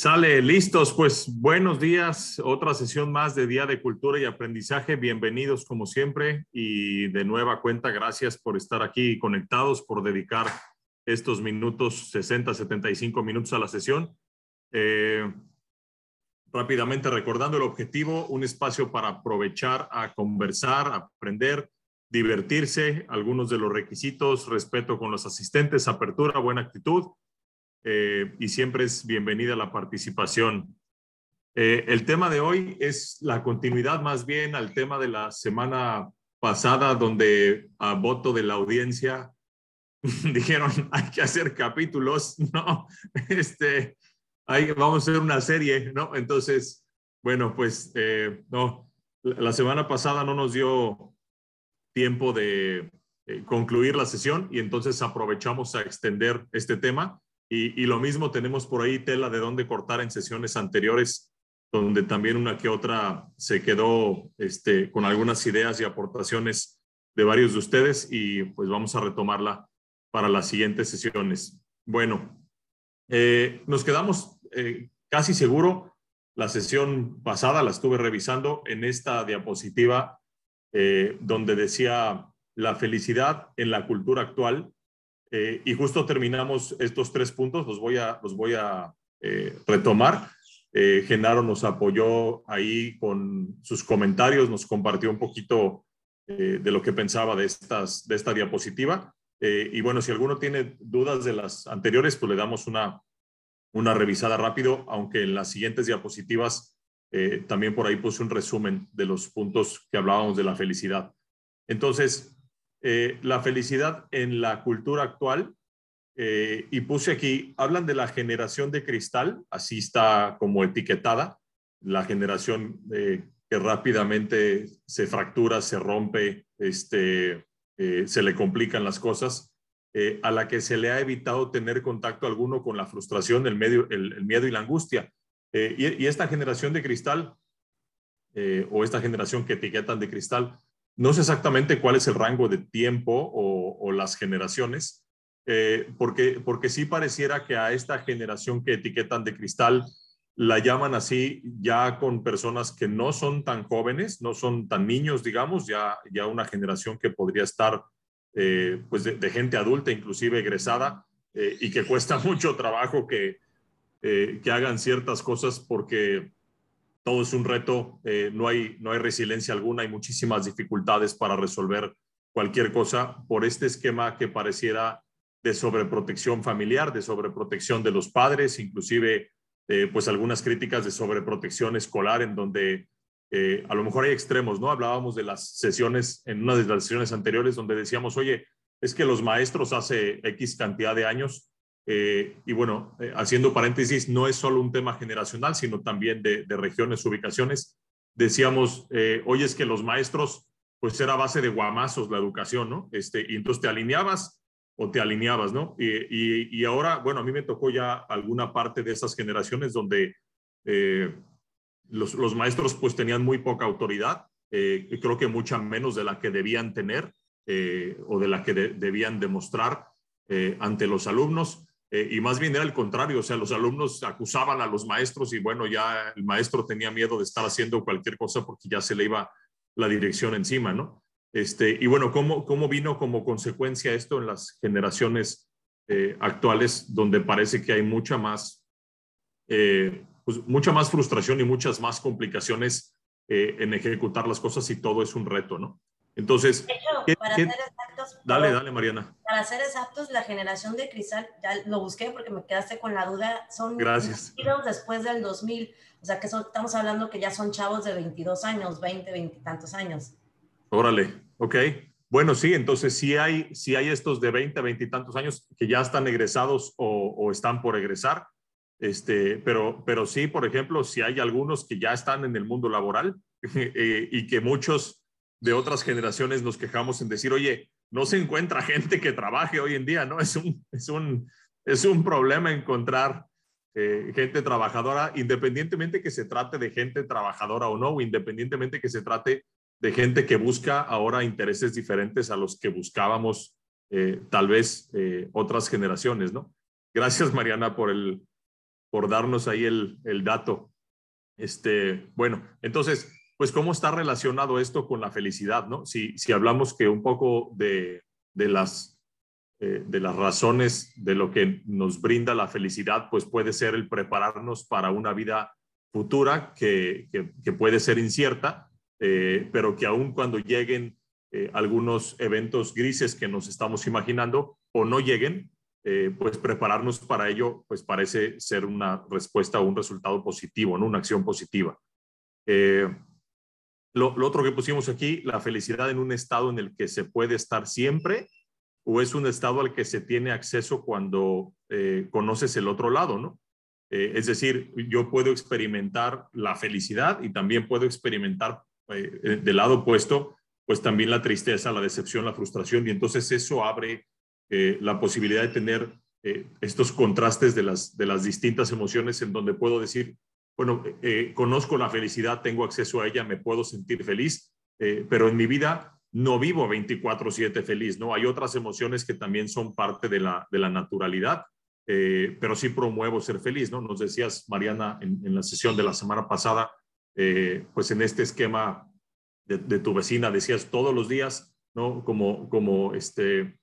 Sale, listos, pues buenos días, otra sesión más de Día de Cultura y Aprendizaje. Bienvenidos como siempre y de nueva cuenta, gracias por estar aquí conectados, por dedicar estos minutos, 60, 75 minutos a la sesión. Eh, rápidamente recordando el objetivo, un espacio para aprovechar a conversar, aprender, divertirse, algunos de los requisitos, respeto con los asistentes, apertura, buena actitud eh, y siempre es bienvenida la participación. Eh, el tema de hoy es la continuidad más bien al tema de la semana pasada, donde a voto de la audiencia dijeron hay que hacer capítulos, ¿no? Este, ahí vamos a hacer una serie, ¿no? Entonces, bueno, pues eh, no, la semana pasada no nos dio tiempo de concluir la sesión y entonces aprovechamos a extender este tema y, lo mismo tenemos por ahí tela de dónde cortar en sesiones anteriores, donde también una que otra se quedó este, con algunas ideas y aportaciones de varios de ustedes y pues vamos a retomarla para las siguientes sesiones. Bueno, eh, nos quedamos eh, casi seguro. La sesión pasada la estuve revisando en esta diapositiva eh, donde decía la felicidad en la cultura actual eh, y justo terminamos estos tres puntos, los voy a, los voy a eh, retomar. Eh, Genaro nos apoyó ahí con sus comentarios, nos compartió un poquito de lo que pensaba de, estas, de esta diapositiva. y bueno, si alguno tiene dudas de las anteriores, pues le damos una, una revisada rápido, aunque en las siguientes diapositivas también por ahí puse un resumen de los puntos que hablábamos de la felicidad. Entonces, eh, la felicidad en la cultura actual. Eh, y puse aquí, hablan de la generación de cristal, así está como etiquetada, la generación eh, que rápidamente se fractura, se rompe, este, se le complican las cosas, a la que se le ha evitado tener contacto alguno con la frustración, el, medio, el, miedo y la angustia. Y, y, esta generación de cristal, o esta generación que etiquetan de cristal, no sé exactamente cuál es el rango de tiempo o, las generaciones, eh, porque, porque sí pareciera que a esta generación que etiquetan de cristal la llaman así ya con personas que no son tan jóvenes, no son tan niños, digamos, ya, ya una generación que podría estar eh, pues de, gente adulta, inclusive egresada, eh, y que cuesta mucho trabajo que, que hagan ciertas cosas porque todo es un reto, eh, no, hay, no hay resiliencia alguna, hay muchísimas dificultades para resolver cualquier cosa por este esquema que pareciera de sobreprotección familiar, de sobreprotección de los padres, inclusive eh, pues algunas críticas de sobreprotección escolar en donde eh, a lo mejor hay extremos, ¿no? Hablábamos de las sesiones, en una de las sesiones anteriores donde decíamos, oye, es que los maestros hace X cantidad de años eh, y bueno, eh, haciendo paréntesis, no es solo un tema generacional, sino también de, regiones, ubicaciones. Decíamos, eh, oye, es que los maestros, pues era base de guamazos la educación, ¿no? Este, y entonces te alineabas o te alineabas, ¿no? Y, y, ahora, bueno, a mí me tocó ya alguna parte de esas generaciones donde los, los, maestros pues tenían muy poca autoridad, creo que mucha menos de la que debían tener o de la que debían demostrar ante los alumnos. Eh, y más bien era el contrario, o sea, los alumnos acusaban a los maestros y bueno, ya el maestro tenía miedo de estar haciendo cualquier cosa porque ya se le iba la dirección encima, ¿no? Este, y bueno, ¿cómo, cómo vino como consecuencia esto en las generaciones eh, actuales donde parece que hay mucha más, eh, pues, mucha más frustración y muchas más complicaciones en ejecutar las cosas y todo es un reto, ¿no? Entonces, para ser exactos, dale, dale, Mariana. Para ser exactos, la generación de cristal, ya lo busqué porque me quedaste con la duda, son Gracias. después del 2000, o sea que estamos hablando que ya son chavos de 22 años, 20, 20 y tantos años. Órale, ok. Bueno, sí, entonces sí hay, sí hay estos de 20, 20 y tantos años que ya están egresados o, o están por egresar, este, pero, pero sí, por ejemplo, si hay algunos que ya están en el mundo laboral eh, y que muchos de otras generaciones nos quejamos en decir, oye, no se encuentra gente que trabaje hoy en día, ¿no? Es un, es un, es un problema encontrar eh, gente trabajadora, independientemente que se trate de gente trabajadora o no, o independientemente que se trate de gente que busca ahora intereses diferentes a los que buscábamos eh, tal vez eh, otras generaciones, ¿no? Gracias, Mariana, por el, por darnos ahí el, el dato. Este, bueno, entonces, pues, ¿cómo está relacionado esto con la felicidad? ¿no? Si, si hablamos que un poco de, de las, eh, de las razones de lo que nos brinda la felicidad, pues puede ser el prepararnos para una vida futura que, que, puede ser incierta, eh, pero que aun cuando lleguen eh, algunos eventos grises que nos estamos imaginando o no lleguen, pues prepararnos para ello, pues parece ser una respuesta o un resultado positivo, ¿no? una acción positiva. Lo, otro que pusimos aquí, la felicidad en un estado en el que se puede estar siempre o es un estado al que se tiene acceso cuando eh, conoces el otro lado, ¿no? Eh, es decir, yo puedo experimentar la felicidad y también puedo experimentar eh, del lado opuesto, pues también la tristeza, la decepción, la frustración, y entonces eso abre la posibilidad de tener estos contrastes de las, de las distintas emociones en donde puedo decir, bueno, eh, conozco la felicidad, tengo acceso a ella, me puedo sentir feliz, eh, pero en mi vida no vivo 24/7 feliz, ¿no? Hay otras emociones que también son parte de la, de la naturalidad, eh, pero sí promuevo ser feliz, ¿no? Nos decías, Mariana, en, la sesión de la semana pasada, pues en este esquema de, de, tu vecina, decías todos los días, ¿no? Como, como, este,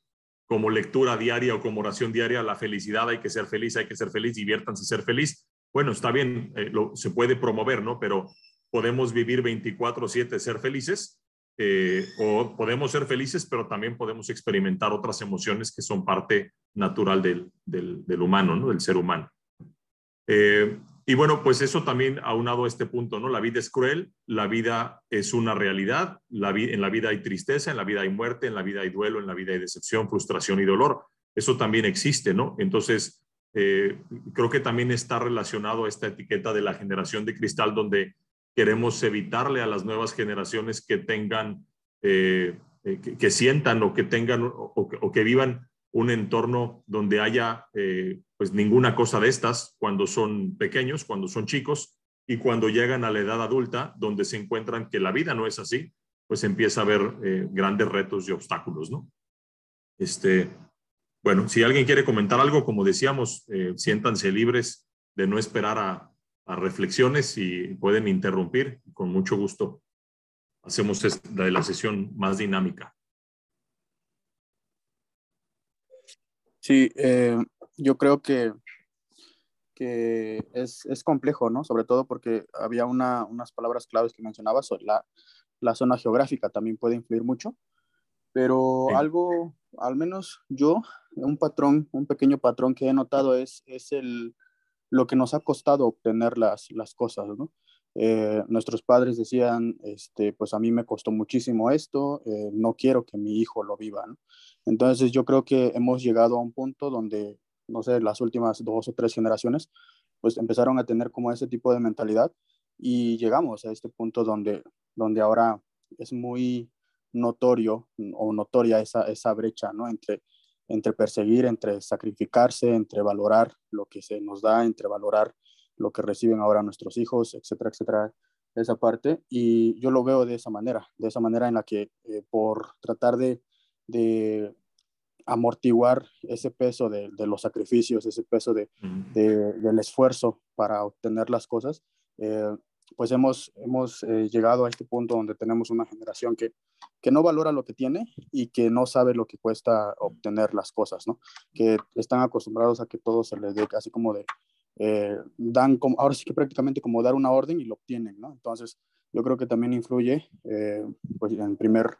como lectura diaria o como oración diaria, la felicidad, hay que ser feliz, hay que ser feliz, diviértanse ser feliz bueno, está bien, eh, se puede promover, ¿no? Pero podemos vivir 24/7, ser felices, eh, o podemos ser felices, pero también podemos experimentar otras emociones que son parte natural del, del, humano, ¿no? Del ser humano. Eh, y bueno, pues eso también aunado a este punto, ¿no? La vida es cruel, la vida es una realidad, la en la vida hay tristeza, en la vida hay muerte, en la vida hay duelo, en la vida hay decepción, frustración y dolor. Eso también existe, ¿no? Entonces, eh, creo que también está relacionado a esta etiqueta de la generación de cristal, donde queremos evitarle a las nuevas generaciones que tengan, eh, eh, que, sientan o que tengan o, que vivan un entorno donde haya pues ninguna cosa de estas cuando son pequeños, cuando son chicos y cuando llegan a la edad adulta, donde se encuentran que la vida no es así, pues empieza a haber grandes retos y obstáculos, ¿no? Este, bueno, si alguien quiere comentar algo, como decíamos, eh, siéntanse libres de no esperar a, reflexiones y pueden interrumpir. Con mucho gusto hacemos la, la sesión más dinámica. Sí, eh, yo creo que, que es, es, complejo, ¿no? Sobre todo porque había una, unas palabras claves que mencionabas, la, la zona geográfica también puede influir mucho, pero algo, al menos yo un patrón, un pequeño patrón que he notado es, es el, lo que nos ha costado obtener las, las cosas. Eh, nuestros padres decían, este, pues a mí me costó muchísimo esto, eh, no quiero que mi hijo lo viva. Entonces yo creo que hemos llegado a un punto donde, no sé, las últimas dos o tres generaciones, pues empezaron a tener como ese tipo de mentalidad y llegamos a este punto donde, donde ahora es muy notorio o notoria esa, esa brecha, ¿no? Entre entre perseguir, entre sacrificarse, entre valorar lo que se nos da, entre valorar lo que reciben ahora nuestros hijos, etcétera, etcétera, esa parte. Y yo lo veo de esa manera, de esa manera en la que eh, por tratar de, de, amortiguar ese peso de, de, los sacrificios, ese peso de, del esfuerzo para obtener las cosas, eh, pues hemos, hemos eh, llegado a este punto donde tenemos una generación que, que no valora lo que tiene y que no sabe lo que cuesta obtener las cosas, ¿no? Que están acostumbrados a que todo se les dé así como de, eh, dan como, ahora sí que prácticamente como dar una orden y lo obtienen, ¿no? Entonces, yo creo que también influye, eh, pues en primer,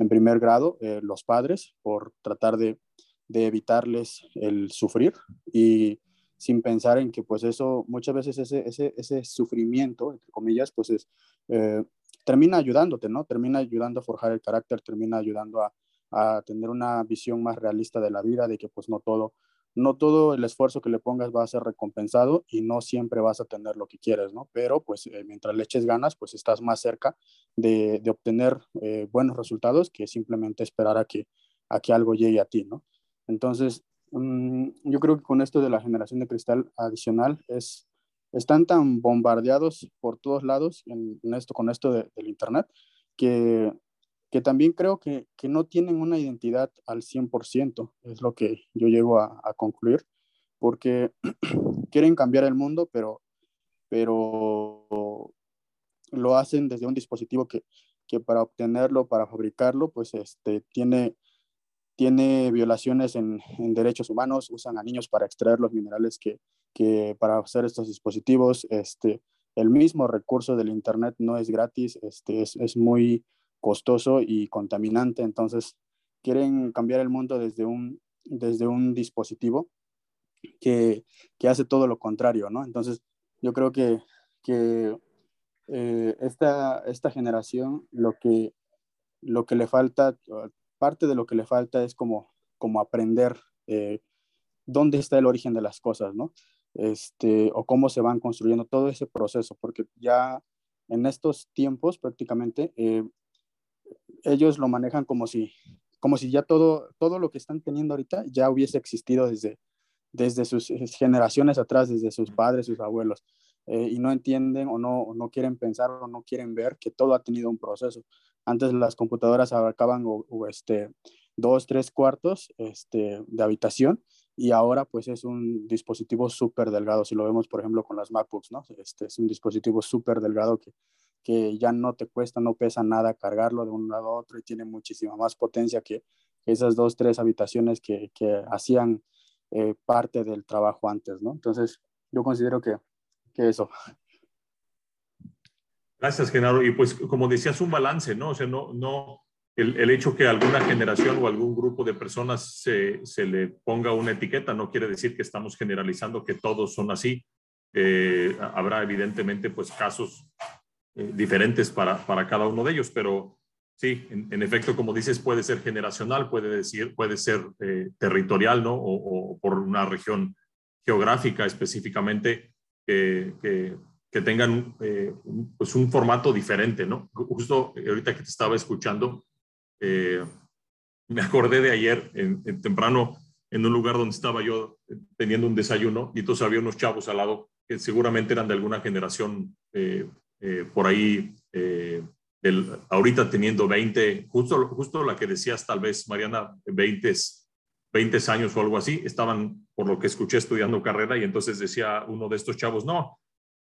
en primer grado, los padres por tratar de, de evitarles el sufrir y sin pensar en que pues eso, muchas veces ese, ese, ese sufrimiento, entre comillas, pues es, eh, termina ayudándote, ¿no? Termina ayudando a forjar el carácter, termina ayudando a, a, tener una visión más realista de la vida, de que pues no todo, no todo el esfuerzo que le pongas va a ser recompensado y no siempre vas a tener lo que quieres, ¿no? Pero pues eh, mientras le eches ganas, pues estás más cerca de, de obtener eh, buenos resultados que simplemente esperar a que, a que algo llegue a ti, ¿no? Entonces, Mm, yo creo que con esto de la generación de cristal adicional es, están tan bombardeados por todos lados en, esto, con esto del Internet que, que también creo que, que, no tienen una identidad al 100%, es lo que yo llego a, a concluir. porque quieren cambiar el mundo, pero, pero lo hacen desde un dispositivo que, que para obtenerlo, para fabricarlo, pues este, tiene, tiene violaciones en, en, derechos humanos, usan a niños para extraer los minerales que, que para hacer estos dispositivos, este, el mismo recurso del Internet no es gratis, este, es, es muy costoso y contaminante, entonces quieren cambiar el mundo desde un, desde un dispositivo que, que hace todo lo contrario, ¿no? Entonces, yo creo que, que eh, esta, esta generación lo que, lo que le falta, parte de lo que le falta es como, como aprender eh, dónde está el origen de las cosas, ¿no? Este, o cómo se van construyendo todo ese proceso, porque ya en estos tiempos prácticamente eh, ellos lo manejan como si, como si ya todo, todo lo que están teniendo ahorita ya hubiese existido desde, desde sus generaciones atrás, desde sus padres, sus abuelos. Eh, y no entienden o no, no quieren pensar o no quieren ver que todo ha tenido un proceso. Antes las computadoras abarcaban o, este, dos, tres cuartos este, de habitación y ahora pues es un dispositivo súper delgado, si lo vemos por ejemplo con las MacBooks, ¿no? Este es un dispositivo súper delgado que, que ya no te cuesta, no pesa nada cargarlo de un lado a otro y tiene muchísima más potencia que esas dos, tres habitaciones que, que hacían eh, parte del trabajo antes, ¿no? Entonces yo considero que eso. Gracias, Genaro. Y pues, como decías, un balance, ¿no? O sea, no, el, el hecho que alguna generación o algún grupo de personas se, se, le ponga una etiqueta no quiere decir que estamos generalizando que todos son así. Eh, habrá evidentemente pues casos eh, diferentes para, para, cada uno de ellos, pero sí, en, efecto, como dices, puede ser generacional, puede, decir, puede ser eh, territorial, ¿no? O, o, por una región geográfica específicamente que, que, tengan pues un formato diferente, ¿no? Justo ahorita que te estaba escuchando, eh, me acordé de ayer en, temprano en un lugar donde estaba yo teniendo un desayuno y entonces había unos chavos al lado que seguramente eran de alguna generación eh, por ahí, del, ahorita teniendo 20, justo, justo la que decías tal vez, Mariana, 20 20 años o algo así, estaban, por lo que escuché, estudiando carrera y entonces decía uno de estos chavos, no,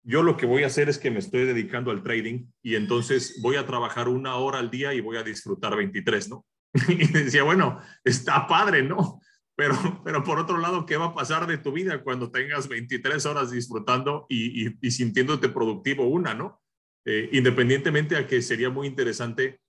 yo lo que voy a hacer es que me estoy dedicando al trading y entonces voy a trabajar una hora al día y voy a disfrutar 23, ¿no? Y decía, bueno, está padre, ¿no? Pero, pero por otro lado, ¿qué va a pasar de tu vida cuando tengas 23 horas disfrutando y, sintiéndote productivo una, ¿no? Eh, independientemente a que sería muy interesante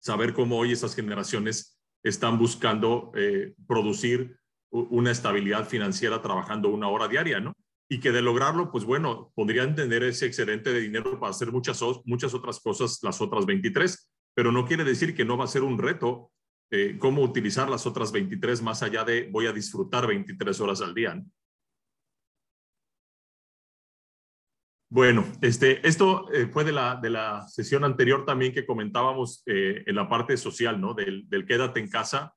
saber cómo hoy esas generaciones están buscando eh, producir una estabilidad financiera trabajando una hora diaria, ¿no? Y que de lograrlo, pues bueno, podrían tener ese excedente de dinero para hacer muchas, muchas otras cosas las otras 23, pero no quiere decir que no va a ser un reto eh, cómo utilizar las otras 23 más allá de voy a disfrutar 23 horas al día. ¿no? Bueno, este, esto eh, fue de la, de la sesión anterior también que comentábamos eh, en la parte social, ¿no? Del, del quédate en casa,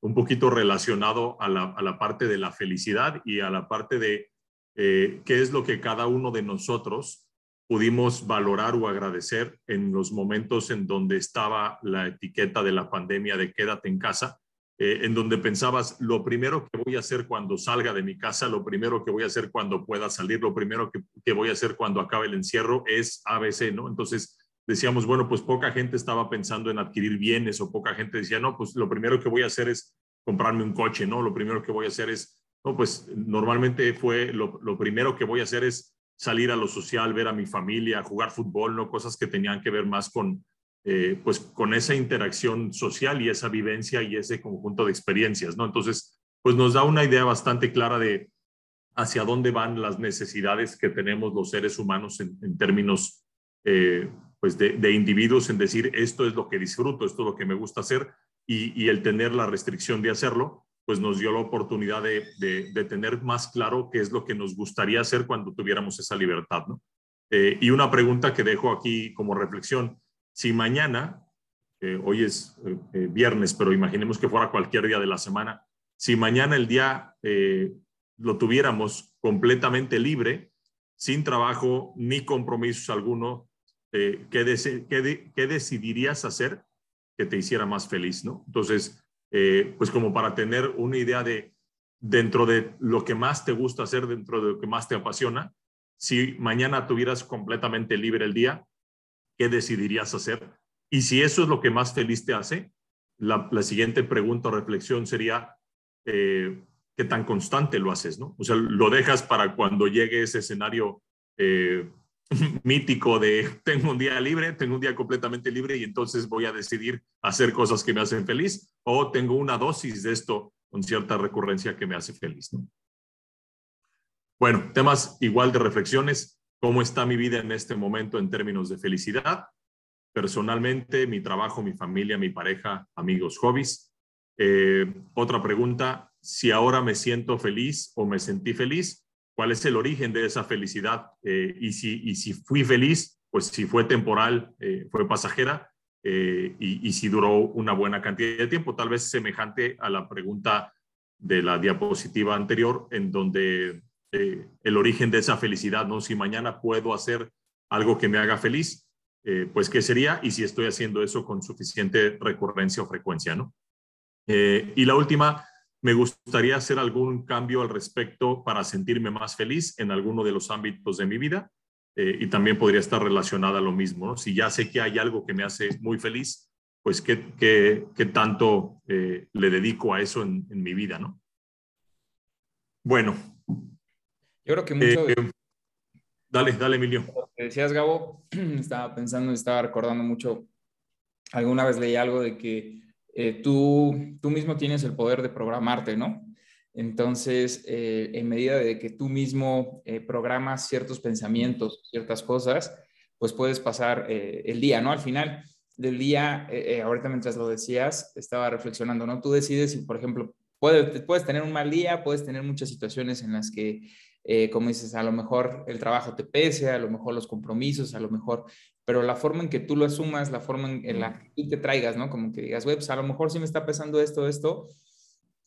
un poquito relacionado a la, a la, parte de la felicidad y a la parte de eh, qué es lo que cada uno de nosotros pudimos valorar o agradecer en los momentos en donde estaba la etiqueta de la pandemia de quédate en casa eh, en donde pensabas, lo primero que voy a hacer cuando salga de mi casa, lo primero que voy a hacer cuando pueda salir, lo primero que, que voy a hacer cuando acabe el encierro es ABC, ¿no? Entonces decíamos, bueno, pues poca gente estaba pensando en adquirir bienes o poca gente decía, no, pues lo primero que voy a hacer es comprarme un coche, ¿no? Lo primero que voy a hacer es, no, pues normalmente fue, lo, lo primero que voy a hacer es salir a lo social, ver a mi familia, jugar fútbol, ¿no? Cosas que tenían que ver más con, eh, pues con esa interacción social y esa vivencia y ese conjunto de experiencias, ¿no? Entonces, pues nos da una idea bastante clara de hacia dónde van las necesidades que tenemos los seres humanos en, términos, eh, pues de, de, individuos, en decir, esto es lo que disfruto, esto es lo que me gusta hacer, y el tener la restricción de hacerlo, pues nos dio la oportunidad de, de, tener más claro qué es lo que nos gustaría hacer cuando tuviéramos esa libertad, ¿no? Eh, y una pregunta que dejo aquí como reflexión, si mañana, eh, hoy es eh, viernes, pero imaginemos que fuera cualquier día de la semana, si mañana el día lo tuviéramos completamente libre, sin trabajo ni compromisos alguno, ¿qué, qué, ¿qué, decidirías hacer que te hiciera más feliz? ¿no? Entonces, pues como para tener una idea de, dentro de lo que más te gusta hacer, dentro de lo que más te apasiona, si mañana tuvieras completamente libre el día, ¿qué decidirías hacer? Y si eso es lo que más feliz te hace, la, siguiente pregunta o reflexión sería, eh, ¿qué tan constante lo haces? ¿no? O sea, lo dejas para cuando llegue ese escenario eh, mítico de tengo un día libre, tengo un día completamente libre y entonces voy a decidir hacer cosas que me hacen feliz o tengo una dosis de esto con cierta recurrencia que me hace feliz. ¿no? Bueno, temas igual de reflexiones. ¿Cómo está mi vida en este momento en términos de felicidad? Personalmente, mi trabajo, mi familia, mi pareja, amigos, hobbies. Eh, otra pregunta, si ahora me siento feliz o me sentí feliz, cuál es el origen de esa felicidad eh, y, si, y si fui feliz, pues si fue temporal, eh, fue pasajera eh, y, y, si duró una buena cantidad de tiempo, tal vez semejante a la pregunta de la diapositiva anterior, en donde el origen de esa felicidad, ¿no? Si mañana puedo hacer algo que me haga feliz, pues ¿qué sería? Y si estoy haciendo eso con suficiente recurrencia o frecuencia, ¿no? y la última, me gustaría hacer algún cambio al respecto para sentirme más feliz en alguno de los ámbitos de mi vida. Eh, y también podría estar relacionada a lo mismo. ¿no? Si ya sé que hay algo que me hace muy feliz, pues qué, qué, qué tanto eh, le dedico a eso en, en, mi vida, ¿no? Bueno. Yo creo que mucho... Eh, dale, dale, Emilio. que decías, Gabo, estaba pensando, estaba recordando mucho, alguna vez leí algo de que eh, tú, tú mismo tienes el poder de programarte, ¿no? Entonces, eh, en medida de que tú mismo eh, programas ciertos pensamientos, ciertas cosas, pues puedes pasar el día, ¿no? Al final del día, ahorita mientras lo decías, estaba reflexionando, ¿no? Tú decides si, por ejemplo, puedes, puedes tener un mal día, puedes tener muchas situaciones en las que, como dices, a lo mejor el trabajo te pese, a lo mejor los compromisos, a lo mejor pero la forma en que tú lo asumas, la forma en, la que tú te traigas, ¿no? Como que digas, güey, pues a lo mejor sí me está pesando esto, esto,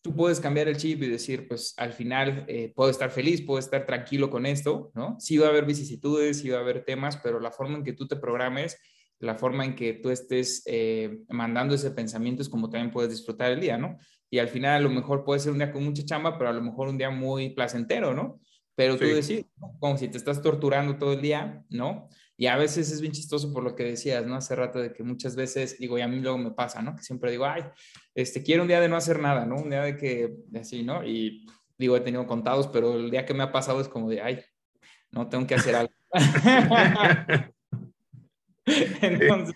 tú puedes cambiar el chip y decir, pues al final eh, puedo estar feliz, puedo estar tranquilo con esto, ¿no? Sí va a haber vicisitudes, sí va a haber temas, pero la forma en que tú te programes, la forma en que tú estés eh, mandando ese pensamiento es como también puedes disfrutar el día, ¿no? Y al final a lo mejor puede ser un día con mucha chamba, pero a lo mejor un día muy placentero, ¿no? Pero tú decides, como si te estás torturando todo el día, ¿no? Y a veces es bien chistoso por lo que decías, ¿no? Hace rato de que muchas veces, digo, y a mí luego me pasa, ¿no? Que siempre digo, ay, este, quiero un día de no hacer nada, ¿no? Un día de que, así, ¿no? Y digo, he tenido contados, pero el día que me ha pasado es como de, ay, no, tengo que hacer algo. Entonces...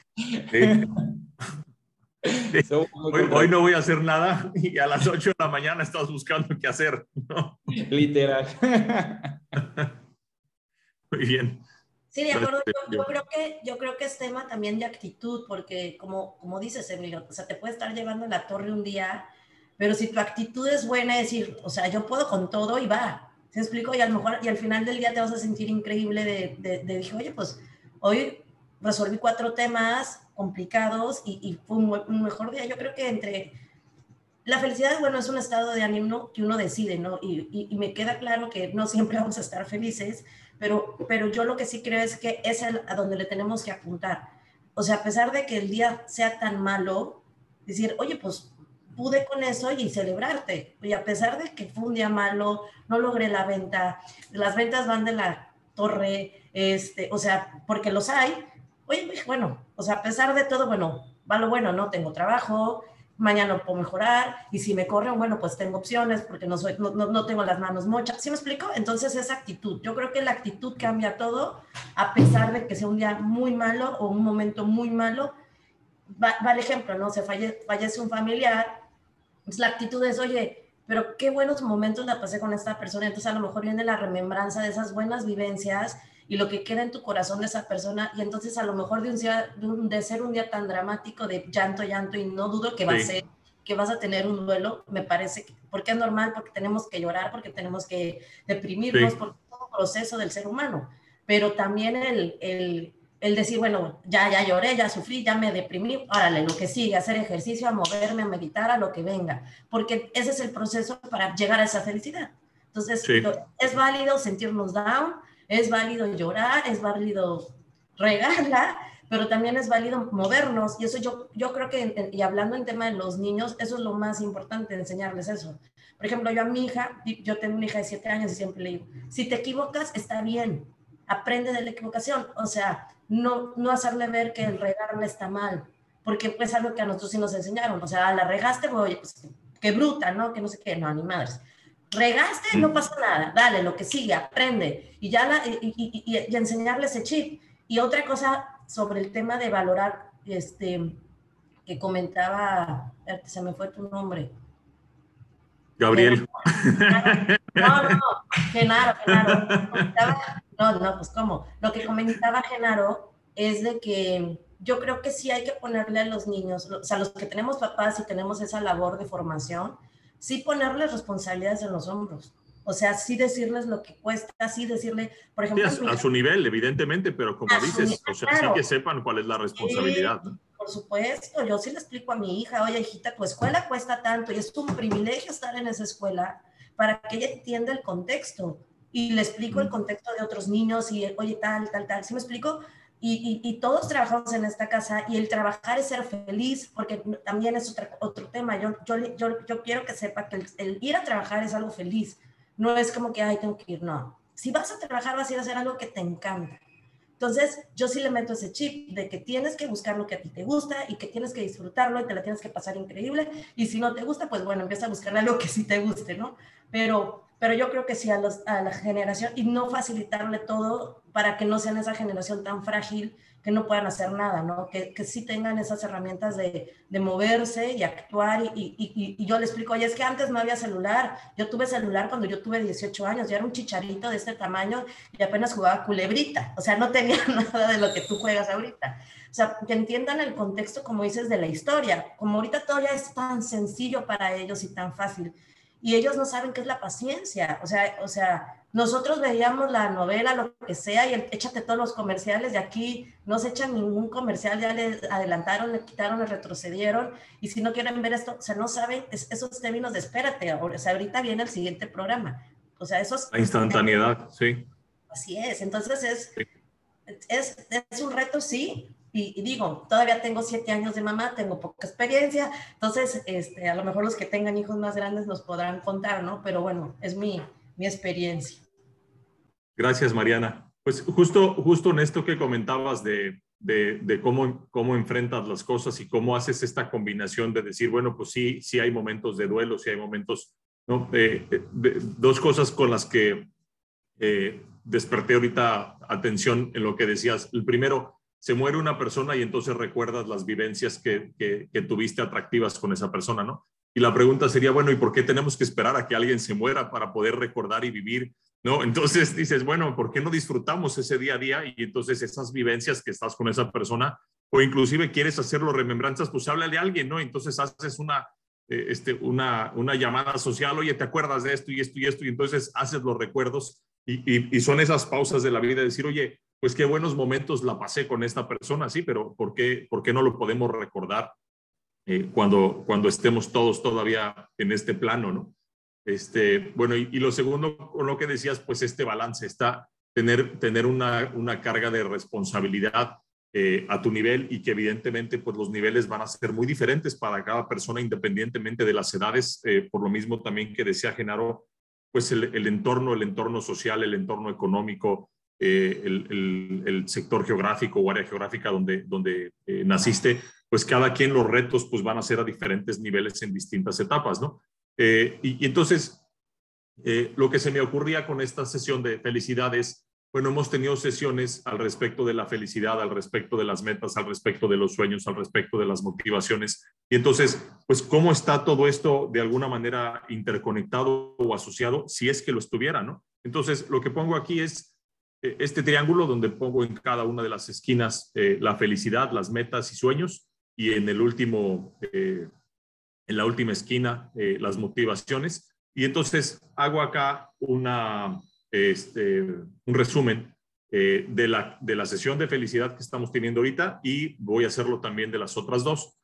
hoy, no voy a hacer nada y a las 8 de la mañana estás buscando qué hacer. ¿no? Literal. Muy bien. Sí, de acuerdo. Yo, creo que, yo creo que es tema también de actitud, porque como, como dices, Emilio, o sea, te puede estar llevando la torre un día, pero si tu actitud es buena, es decir, o sea, yo puedo con todo y va. ¿Se explico? Y a lo mejor, y al final del día te vas a sentir increíble de, de, de dije, oye, pues hoy resolví cuatro temas complicados y, y fue un, un, mejor día. Yo creo que entre la felicidad, bueno, es un estado de ánimo que uno decide, ¿no? Y, y, y me queda claro que no siempre vamos a estar felices, pero, pero yo lo que sí creo es que es a donde le tenemos que apuntar. O sea, a pesar de que el día sea tan malo, decir, oye, pues pude con eso y celebrarte. Y a pesar de que fue un día malo, no logré la venta, las ventas van de la torre, este, o sea, porque los hay. Oye, bueno, o sea, a pesar de todo, bueno, va lo bueno, ¿no? Tengo trabajo, mañana puedo mejorar y si me corren, bueno, pues tengo opciones porque no, soy, no, no, tengo las manos mochas. ¿Sí me explico? Entonces esa actitud, yo creo que la actitud cambia todo a pesar de que sea un día muy malo o un momento muy malo. Va, va el ejemplo, ¿no? Se falle, fallece un familiar, pues la actitud es, oye, pero qué buenos momentos la pasé con esta persona, entonces a lo mejor viene la remembranza de esas buenas vivencias y lo que queda en tu corazón de esa persona y entonces a lo mejor de, un día, de, un, de ser un día tan dramático de llanto, llanto y no dudo que va sí. a ser que vas a tener un duelo, me parece, que, porque es normal, porque tenemos que llorar, porque tenemos que deprimirnos, sí. por todo proceso del ser humano, pero también el, el, el, decir, bueno, ya, ya lloré, ya sufrí, ya me deprimí, órale, lo que sigue, hacer ejercicio, a moverme, a meditar, a lo que venga, porque ese es el proceso para llegar a esa felicidad. Entonces, sí. es válido sentirnos down, es válido llorar, es válido regarla, pero también es válido movernos. Y eso yo, yo creo que, y hablando en tema de los niños, eso es lo más importante, enseñarles eso. Por ejemplo, yo a mi hija, yo tengo una hija de siete años y siempre le digo, si te equivocas, está bien, aprende de la equivocación. O sea, no, no hacerle ver que el regarle está mal, porque pues algo que a nosotros sí nos enseñaron. O sea, la regaste, voy, pues, qué bruta, ¿no? Que no sé qué, no, ni madres. Regaste, no pasa nada, dale, lo que sigue, aprende. Y ya la, y, y, y, enseñarle ese chip. Y otra cosa sobre el tema de valorar, este, que comentaba, se me fue tu nombre. Gabriel. No, no, Genaro, Genaro. No, no, pues cómo. Lo que comentaba Genaro es de que yo creo que sí hay que ponerle a los niños, o sea, los que tenemos papás y tenemos esa labor de formación, sí ponerles responsabilidades en los hombros. O sea, sí decirles lo que cuesta, sí decirle, por ejemplo... a, su nivel, evidentemente, pero como dices, o sea, sí que sepan cuál es la responsabilidad. por supuesto, yo sí le explico a mi hija, oye, hijita, tu escuela cuesta tanto y es un privilegio estar en esa escuela para que ella entienda el contexto. Y le explico el contexto de otros niños y, oye, tal, tal, tal. ¿Sí me explico? Y, y, todos trabajamos en esta casa y el trabajar es ser feliz, porque también es otro, otro tema. Yo, yo, yo, yo, quiero que sepa que el, ir a trabajar es algo feliz. No es como que, ay, tengo que ir, no. Si vas a trabajar, vas a ir a hacer algo que te encanta. Entonces, yo sí le meto ese chip de que tienes que buscar lo que a ti te gusta y que tienes que disfrutarlo y te la tienes que pasar increíble. Y si no te gusta, pues bueno, empieza a buscar algo que sí te guste, ¿no? Pero pero yo creo que sí a, los, a la generación y no facilitarle todo para que no sean esa generación tan frágil que no puedan hacer nada, ¿no? Que, que sí tengan esas herramientas de, de moverse y actuar. Y, y, y, yo le explico, oye, es que antes no había celular. Yo tuve celular cuando yo tuve 18 años, ya era un chicharito de este tamaño y apenas jugaba culebrita. O sea, no tenía nada de lo que tú juegas ahorita. O sea, que entiendan el contexto, como dices, de la historia. Como ahorita todo ya es tan sencillo para ellos y tan fácil y ellos no saben qué es la paciencia. O sea, o sea, nosotros veíamos la novela, lo que sea, y échate todos los comerciales, de aquí no se echan ningún comercial, ya le adelantaron, le quitaron, le retrocedieron, y si no quieren ver esto, o sea, no saben esos términos de espérate, o sea, ahorita viene el siguiente programa. O sea, esos... La instantaneidad, sí. Así es, entonces es, es, es un reto, sí, y, digo, todavía tengo siete años de mamá, tengo poca experiencia, entonces este, a lo mejor los que tengan hijos más grandes nos podrán contar, ¿no? Pero bueno, es mi, mi experiencia. Gracias, Mariana. Pues justo, justo en esto que comentabas de, de, de, cómo, cómo enfrentas las cosas y cómo haces esta combinación de decir, bueno, pues sí, sí hay momentos de duelo, sí hay momentos, ¿no? dos cosas con las que eh, desperté ahorita atención en lo que decías. El primero, se muere una persona y entonces recuerdas las vivencias que, que, tuviste atractivas con esa persona, ¿no? Y la pregunta sería, bueno, ¿y por qué tenemos que esperar a que alguien se muera para poder recordar y vivir? ¿No? Entonces dices, bueno, ¿por qué no disfrutamos ese día a día? Y entonces esas vivencias que estás con esa persona, o inclusive quieres hacerlo remembranzas, pues háblale a alguien, ¿no? Entonces haces una, eh, este, una, una llamada social, oye, ¿te acuerdas de esto y esto y esto? Y entonces haces los recuerdos y, y son esas pausas de la vida de decir, oye, pues qué buenos momentos la pasé con esta persona, sí, pero ¿por qué, por qué no lo podemos recordar eh, cuando, cuando estemos todos todavía en este plano, ¿no? Este, bueno, y, lo segundo, con lo que decías, pues este balance está tener, tener una, una carga de responsabilidad eh, a tu nivel y que evidentemente pues los niveles van a ser muy diferentes para cada persona independientemente de las edades, eh, por lo mismo también que decía Genaro, pues el, el entorno, el entorno social, el entorno económico, eh, el, sector geográfico o área geográfica donde, donde eh, naciste, pues cada quien los retos pues van a ser a diferentes niveles en distintas etapas, ¿no? Eh, y, entonces, lo que se me ocurría con esta sesión de felicidad es, bueno, hemos tenido sesiones al respecto de la felicidad, al respecto de las metas, al respecto de los sueños, al respecto de las motivaciones. Y entonces, pues, ¿cómo está todo esto de alguna manera interconectado o asociado, si es que lo estuviera, ¿no? Entonces, lo que pongo aquí es eh, este triángulo donde pongo en cada una de las esquinas eh, la felicidad, las metas y sueños, y en el último, eh, en la última esquina, las motivaciones. Y entonces hago acá una, este, un resumen de, la, de la sesión de felicidad que estamos teniendo ahorita y voy a hacerlo también de las otras dos.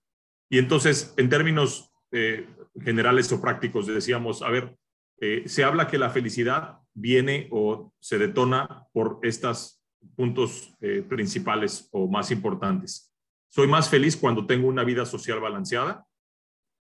Y entonces, en términos generales o prácticos, decíamos, a ver, se habla que la felicidad viene o se detona por estos puntos eh, principales o más importantes. Soy más feliz cuando tengo una vida social balanceada.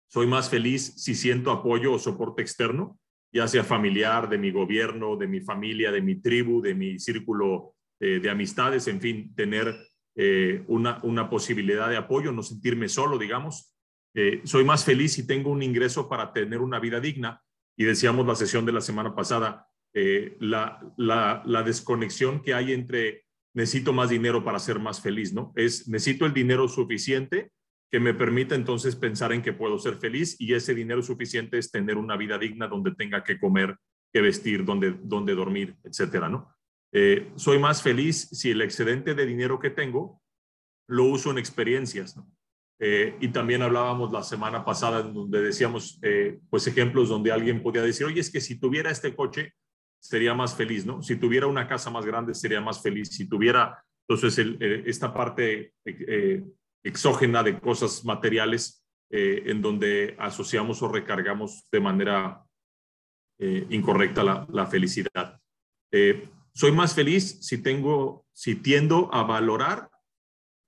Soy más feliz si siento apoyo o soporte externo, ya sea familiar, de mi gobierno, de mi familia, de mi tribu, de mi círculo eh, de amistades, en fin, tener eh, una, una posibilidad de apoyo, no sentirme solo, digamos. Eh, soy más feliz si tengo un ingreso para tener una vida digna. Y decíamos la sesión de la semana pasada, la, la, desconexión que hay entre necesito más dinero para ser más feliz, ¿no? Es necesito el dinero suficiente que me permita entonces pensar en que puedo ser feliz y ese dinero suficiente es tener una vida digna donde tenga que comer, que vestir, donde, donde dormir, etcétera, ¿no? Eh, soy más feliz si el excedente de dinero que tengo lo uso en experiencias, ¿no? Eh, y también hablábamos la semana pasada donde decíamos, eh, pues ejemplos donde alguien podía decir, oye, es que si tuviera este coche, sería más feliz, ¿no? Si tuviera una casa más grande, sería más feliz. Si tuviera, entonces, esta parte exógena de cosas materiales eh, en donde asociamos o recargamos de manera eh, incorrecta la, felicidad. Eh, soy más feliz si tengo, si tiendo a valorar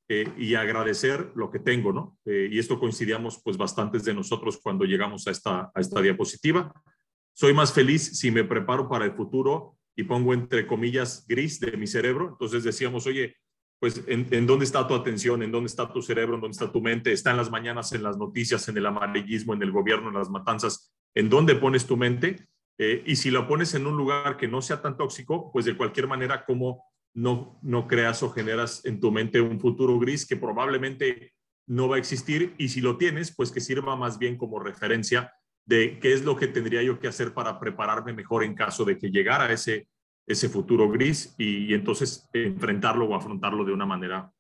y agradecer lo que tengo, ¿no? y esto coincidíamos pues bastantes de nosotros cuando llegamos a esta, a esta diapositiva. Soy más feliz si me preparo para el futuro y pongo entre comillas gris de mi cerebro. Entonces decíamos, oye, pues en, dónde está tu atención, en dónde está tu cerebro, en dónde está tu mente, está en las mañanas, en las noticias, en el amarillismo, en el gobierno, en las matanzas, en dónde pones tu mente. Eh, y si la pones en un lugar que no sea tan tóxico, pues de cualquier manera, ¿cómo no, no creas o generas en tu mente un futuro gris que probablemente no va a existir? Y si lo tienes, pues que sirva más bien como referencia de qué es lo que tendría yo que hacer para prepararme mejor en caso de que llegara ese ese futuro gris y, entonces enfrentarlo o afrontarlo de una manera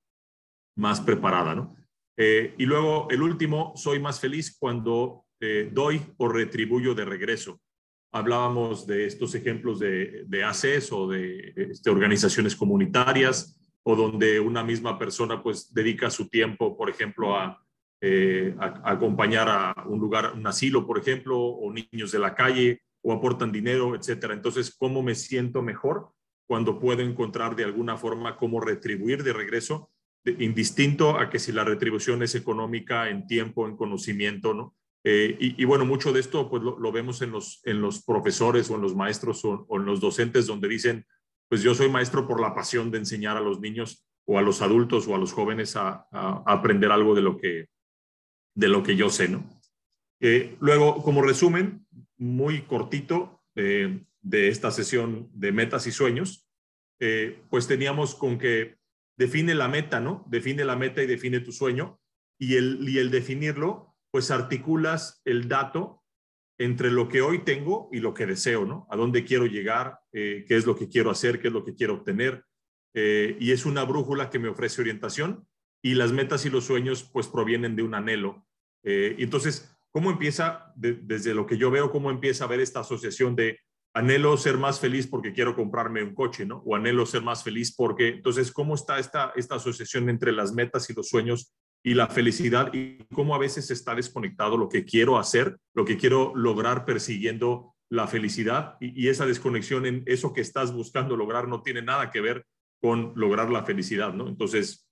más preparada, ¿no? Eh, y luego el último, soy más feliz cuando eh, doy o retribuyo de regreso. Hablábamos de estos ejemplos de, de ACES o de este, organizaciones comunitarias o donde una misma persona pues dedica su tiempo, por ejemplo, a, eh, acompañar a un lugar, un asilo, por ejemplo, o niños de la calle, o aportan dinero, etcétera. Entonces, ¿cómo me siento mejor cuando puedo encontrar de alguna forma cómo retribuir de regreso, indistinto a que si la retribución es económica, en tiempo, en conocimiento, ¿no? Eh, y, bueno, mucho de esto pues lo, vemos en los, en los profesores o en los maestros o, en los docentes donde dicen, pues yo soy maestro por la pasión de enseñar a los niños o a los adultos o a los jóvenes a, aprender algo de lo que, de lo que yo sé, ¿no? Eh, luego, como resumen, muy cortito de esta sesión de metas y sueños, eh, pues teníamos con que define la meta, ¿no? Define la meta y define tu sueño. Y el, y el definirlo, pues articulas el dato entre lo que hoy tengo y lo que deseo, ¿no? A dónde quiero llegar, eh, qué es lo que quiero hacer, qué es lo que quiero obtener. Eh, y es una brújula que me ofrece orientación y las metas y los sueños pues provienen de un anhelo. Y entonces, ¿Cómo empieza, desde lo que yo veo, cómo empieza a ver esta asociación de anhelo ser más feliz porque quiero comprarme un coche, ¿no? O anhelo ser más feliz porque, entonces, ¿cómo está esta, esta asociación entre las metas y los sueños y la felicidad y cómo a veces está desconectado lo que quiero hacer, lo que quiero lograr persiguiendo la felicidad y, esa desconexión en eso que estás buscando lograr no tiene nada que ver con lograr la felicidad, ¿no? Entonces,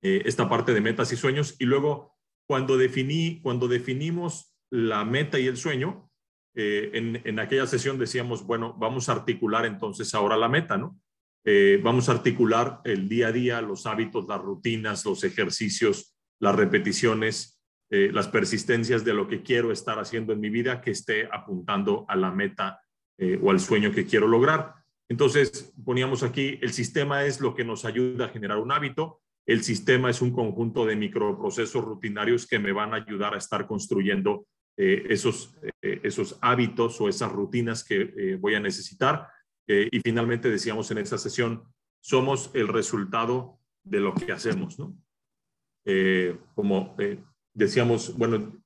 eh, esta parte de metas y sueños y luego cuando, definí, cuando definimos la meta y el sueño, eh, en, aquella sesión decíamos, bueno, vamos a articular entonces ahora la meta, ¿no? Eh, vamos a articular el día a día, los hábitos, las rutinas, los ejercicios, las repeticiones, eh, las persistencias de lo que quiero estar haciendo en mi vida que esté apuntando a la meta o al sueño que quiero lograr. Entonces, poníamos aquí, el sistema es lo que nos ayuda a generar un hábito, el sistema es un conjunto de microprocesos rutinarios que me van a ayudar a estar construyendo eh, esos, eh, esos hábitos o esas rutinas que eh, voy a necesitar. y finalmente decíamos en esta sesión, somos el resultado de lo que hacemos, ¿no? como decíamos, bueno,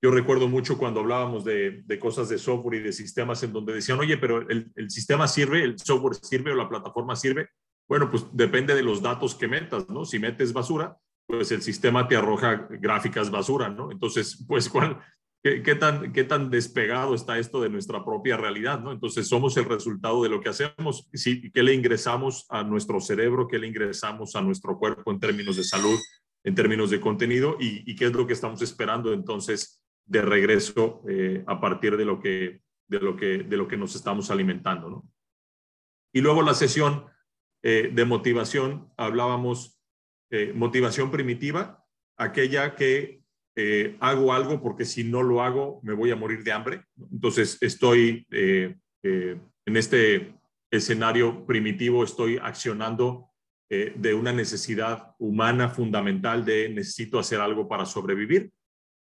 yo recuerdo mucho cuando hablábamos de, de, cosas de software y de sistemas en donde decían, oye, pero el, el sistema sirve, el software sirve o la plataforma sirve. Bueno, pues depende de los datos que metas, ¿no? Si metes basura, pues el sistema te arroja gráficas basura, ¿no? Entonces, pues, ¿cuál, qué, tan, ¿qué tan despegado está esto de nuestra propia realidad, ¿no? Entonces, somos el resultado de lo que hacemos. Si, ¿Qué le ingresamos a nuestro cerebro? ¿Qué le ingresamos a nuestro cuerpo en términos de salud, en términos de contenido? ¿Y, y qué es lo que estamos esperando entonces de regreso eh, a partir de lo, que, de, lo que, de lo que nos estamos alimentando. ¿no? Y luego la sesión eh, de motivación, hablábamos eh, motivación primitiva, aquella que hago algo porque si no lo hago me voy a morir de hambre. Entonces estoy en este escenario primitivo, estoy accionando de una necesidad humana fundamental de necesito hacer algo para sobrevivir.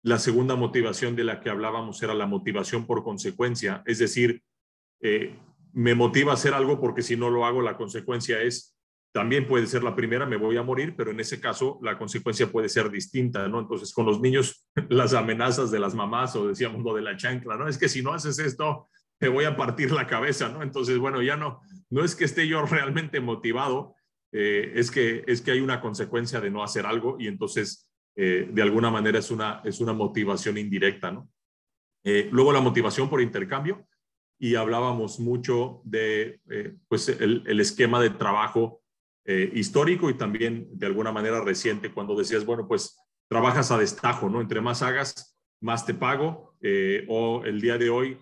La segunda motivación de la que hablábamos era la motivación por consecuencia, es decir, eh, me motiva a hacer algo porque si no lo hago, la consecuencia es, también puede ser la primera, me voy a morir, pero en ese caso la consecuencia puede ser distinta, ¿no? Entonces, con los niños, las amenazas de las mamás o decíamos lo de la chancla, ¿no? Es que si no haces esto, te voy a partir la cabeza, ¿no? Entonces, bueno, ya no, no es que esté yo realmente motivado, eh, es, que, es que hay una consecuencia de no hacer algo y entonces eh, de alguna manera es una, es una motivación indirecta, ¿no? Eh, luego la motivación por intercambio y hablábamos mucho de eh, pues el, esquema de trabajo histórico y también de alguna manera reciente cuando decías, bueno, pues trabajas a destajo, ¿no? Entre más hagas, más te pago o el día de hoy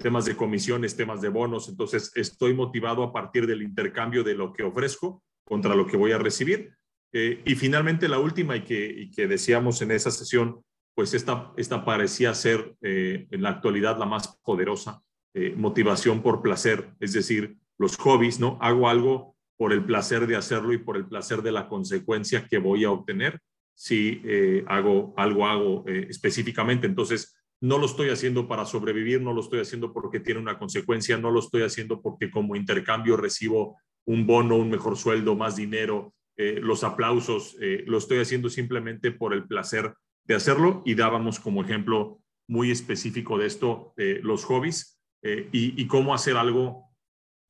temas de comisiones, temas de bonos, entonces estoy motivado a partir del intercambio de lo que ofrezco contra lo que voy a recibir eh, y finalmente la última y que, que, decíamos en esa sesión, pues esta, esta parecía ser eh, en la actualidad la más poderosa, eh, motivación por placer, es decir, los hobbies, ¿no? Hago algo por el placer de hacerlo y por el placer de la consecuencia que voy a obtener si hago algo hago específicamente. Entonces, no lo estoy haciendo para sobrevivir, no lo estoy haciendo porque tiene una consecuencia, no lo estoy haciendo porque como intercambio recibo un bono, un mejor sueldo, más dinero, eh, los aplausos, eh, lo estoy haciendo simplemente por el placer de hacerlo y dábamos como ejemplo muy específico de esto eh, los hobbies y, cómo hacer algo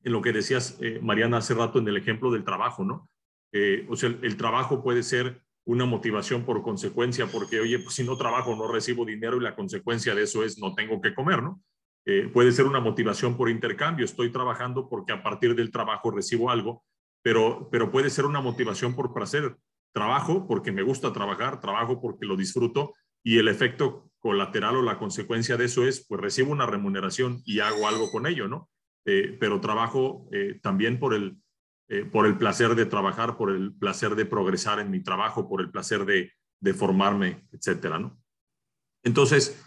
en lo que decías, Mariana, hace rato en el ejemplo del trabajo, ¿no? o sea, el, trabajo puede ser una motivación por consecuencia, porque, oye, pues si no trabajo no recibo dinero y la consecuencia de eso es no tengo que comer, ¿no? puede ser una motivación por intercambio, estoy trabajando porque a partir del trabajo recibo algo pero, pero puede ser una motivación por placer. Trabajo porque me gusta trabajar, trabajo porque lo disfruto y el efecto colateral o la consecuencia de eso es, pues recibo una remuneración y hago algo con ello, ¿no? Eh, pero trabajo eh, también por el, eh, por el placer de trabajar, por el placer de progresar en mi trabajo, por el placer de, de formarme, etcétera, ¿no? Entonces,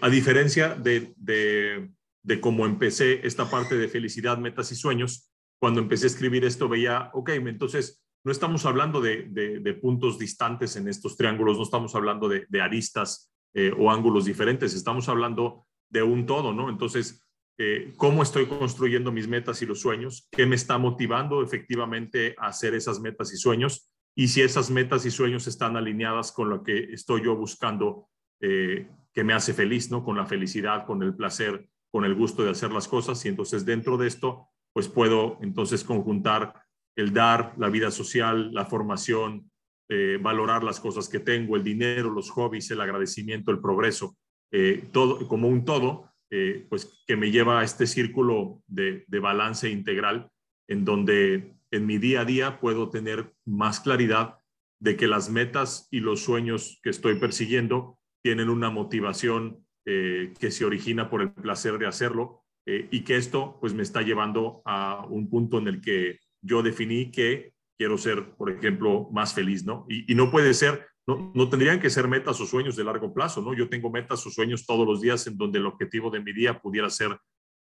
a diferencia de, de, de cómo empecé esta parte de felicidad, metas y sueños, cuando empecé a escribir esto veía, ok, entonces no estamos hablando de, puntos distantes en estos triángulos, no estamos hablando de, aristas eh, o ángulos diferentes, estamos hablando de un todo, ¿no? Entonces, eh, ¿cómo estoy construyendo mis metas y los sueños? ¿Qué me está motivando efectivamente a hacer esas metas y sueños? Y si esas metas y sueños están alineadas con lo que estoy yo buscando eh, que me hace feliz, ¿no? Con la felicidad, con el placer, con el gusto de hacer las cosas. Y entonces dentro de esto pues puedo entonces conjuntar el dar, la vida social, la formación, eh, valorar las cosas que tengo, el dinero, los hobbies, el agradecimiento, el progreso, eh, todo como un todo, eh, pues que me lleva a este círculo de, balance integral en donde en mi día a día puedo tener más claridad de que las metas y los sueños que estoy persiguiendo tienen una motivación que se origina por el placer de hacerlo y que esto pues me está llevando a un punto en el que yo definí que quiero ser, por ejemplo, más feliz, ¿no? Y, no puede ser, no, no, tendrían que ser metas o sueños de largo plazo, ¿no? Yo tengo metas o sueños todos los días en donde el objetivo de mi día pudiera ser,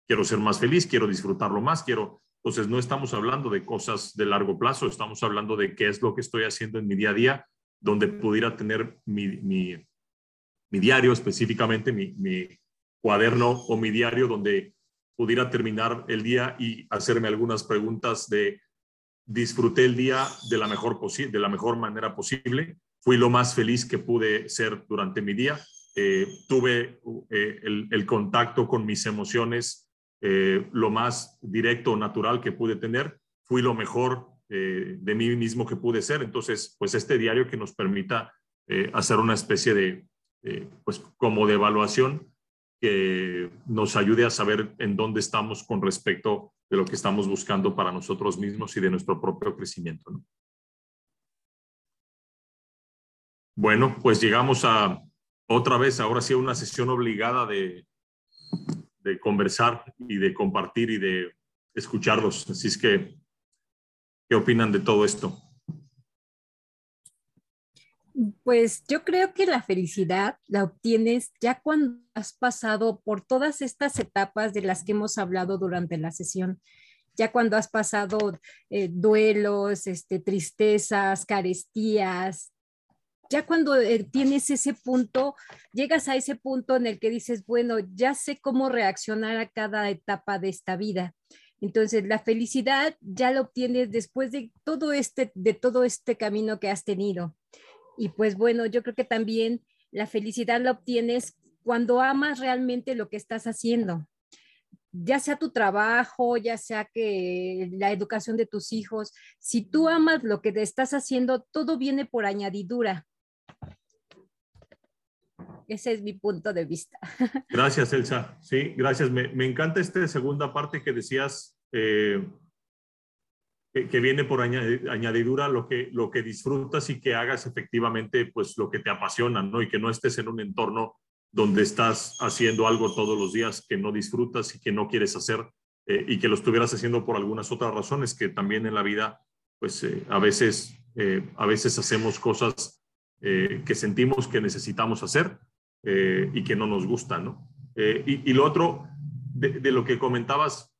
quiero ser más feliz, quiero disfrutarlo más, quiero... Entonces, no estamos hablando de cosas de largo plazo, estamos hablando de qué es lo que estoy haciendo en mi día a día, donde pudiera tener mi, mi, mi diario específicamente, mi, mi cuaderno o mi diario donde pudiera terminar el día y hacerme algunas preguntas de disfruté el día de la mejor, de la mejor manera posible, fui lo más feliz que pude ser durante mi día, eh, tuve eh, el, contacto con mis emociones eh, lo más directo natural que pude tener, fui lo mejor de mí mismo que pude ser. Entonces, pues este diario que nos permita hacer una especie de, pues como de evaluación que nos ayude a saber en dónde estamos con respecto de lo que estamos buscando para nosotros mismos y de nuestro propio crecimiento. Bueno, pues llegamos a, otra vez, ahora sí, una sesión obligada de, de conversar y de compartir y de escucharlos. Así es que, ¿qué opinan de todo esto? Pues yo creo que la felicidad la obtienes ya cuando has pasado por todas estas etapas de las que hemos hablado durante la sesión, ya cuando has pasado eh, duelos, este, tristezas, carestías, ya cuando eh, tienes ese punto, llegas a ese punto en el que dices, bueno, ya sé cómo reaccionar a cada etapa de esta vida. Entonces, la felicidad ya la obtienes después de todo este, de todo este camino que has tenido. Y pues bueno, yo creo que también la felicidad la obtienes cuando amas realmente lo que estás haciendo, ya sea tu trabajo, ya sea que la educación de tus hijos, si tú amas lo que te estás haciendo, todo viene por añadidura. Ese es mi punto de vista. Gracias, Elsa. Sí, gracias. Me, encanta esta segunda parte que decías, eh, que, viene por añadidura lo que, lo que disfrutas y que hagas efectivamente pues lo que te apasiona, ¿no? Y que no estés en un entorno donde estás haciendo algo todos los días que no disfrutas y que no quieres hacer eh, y que lo estuvieras haciendo por algunas otras razones que también en la vida pues eh, a veces eh, a veces hacemos cosas que sentimos que necesitamos hacer y que no nos gustan, ¿no? Y, y, lo otro de, de, lo que comentabas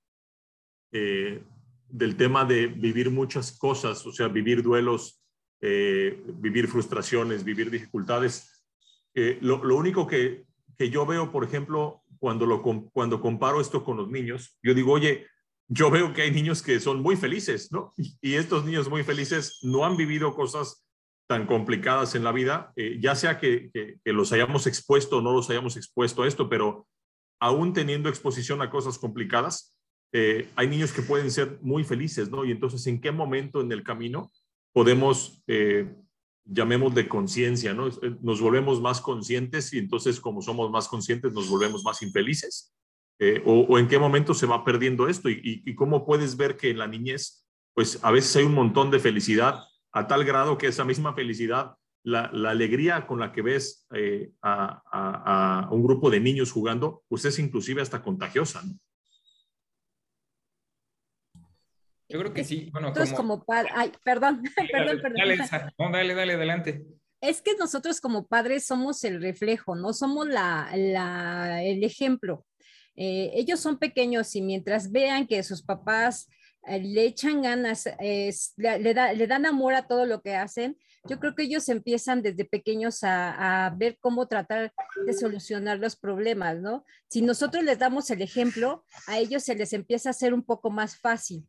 del tema de vivir muchas cosas, o sea, vivir duelos, eh, vivir frustraciones, vivir dificultades. Eh, lo, único que, que, yo veo, por ejemplo, cuando, lo, cuando comparo esto con los niños, yo digo, oye, yo veo que hay niños que son muy felices, ¿no? Y, estos niños muy felices no han vivido cosas tan complicadas en la vida, eh, ya sea que, que, que, los hayamos expuesto o no los hayamos expuesto a esto, pero aún teniendo exposición a cosas complicadas, eh, hay niños que pueden ser muy felices, ¿no? Y entonces, ¿en qué momento en el camino podemos, eh, llamemos de conciencia, ¿no? Eh, nos volvemos más conscientes y entonces, como somos más conscientes, nos volvemos más infelices. o, en qué momento se va perdiendo esto? Y, cómo puedes ver que en la niñez, pues a veces hay un montón de felicidad a tal grado que esa misma felicidad, la, alegría con la que ves a, a, un grupo de niños jugando, pues es inclusive hasta contagiosa, ¿no? Yo creo que sí. Bueno, nosotros como, padres, ay, perdón, perdón, perdón. Dale, dale, dale, adelante. Es que nosotros como padres somos el reflejo, no somos la, la el ejemplo. Eh, ellos son pequeños y mientras vean que sus papás eh, le echan ganas, le, da, le, dan amor a todo lo que hacen, yo creo que ellos empiezan desde pequeños a, a, ver cómo tratar de solucionar los problemas, ¿no? Si nosotros les damos el ejemplo, a ellos se les empieza a hacer un poco más fácil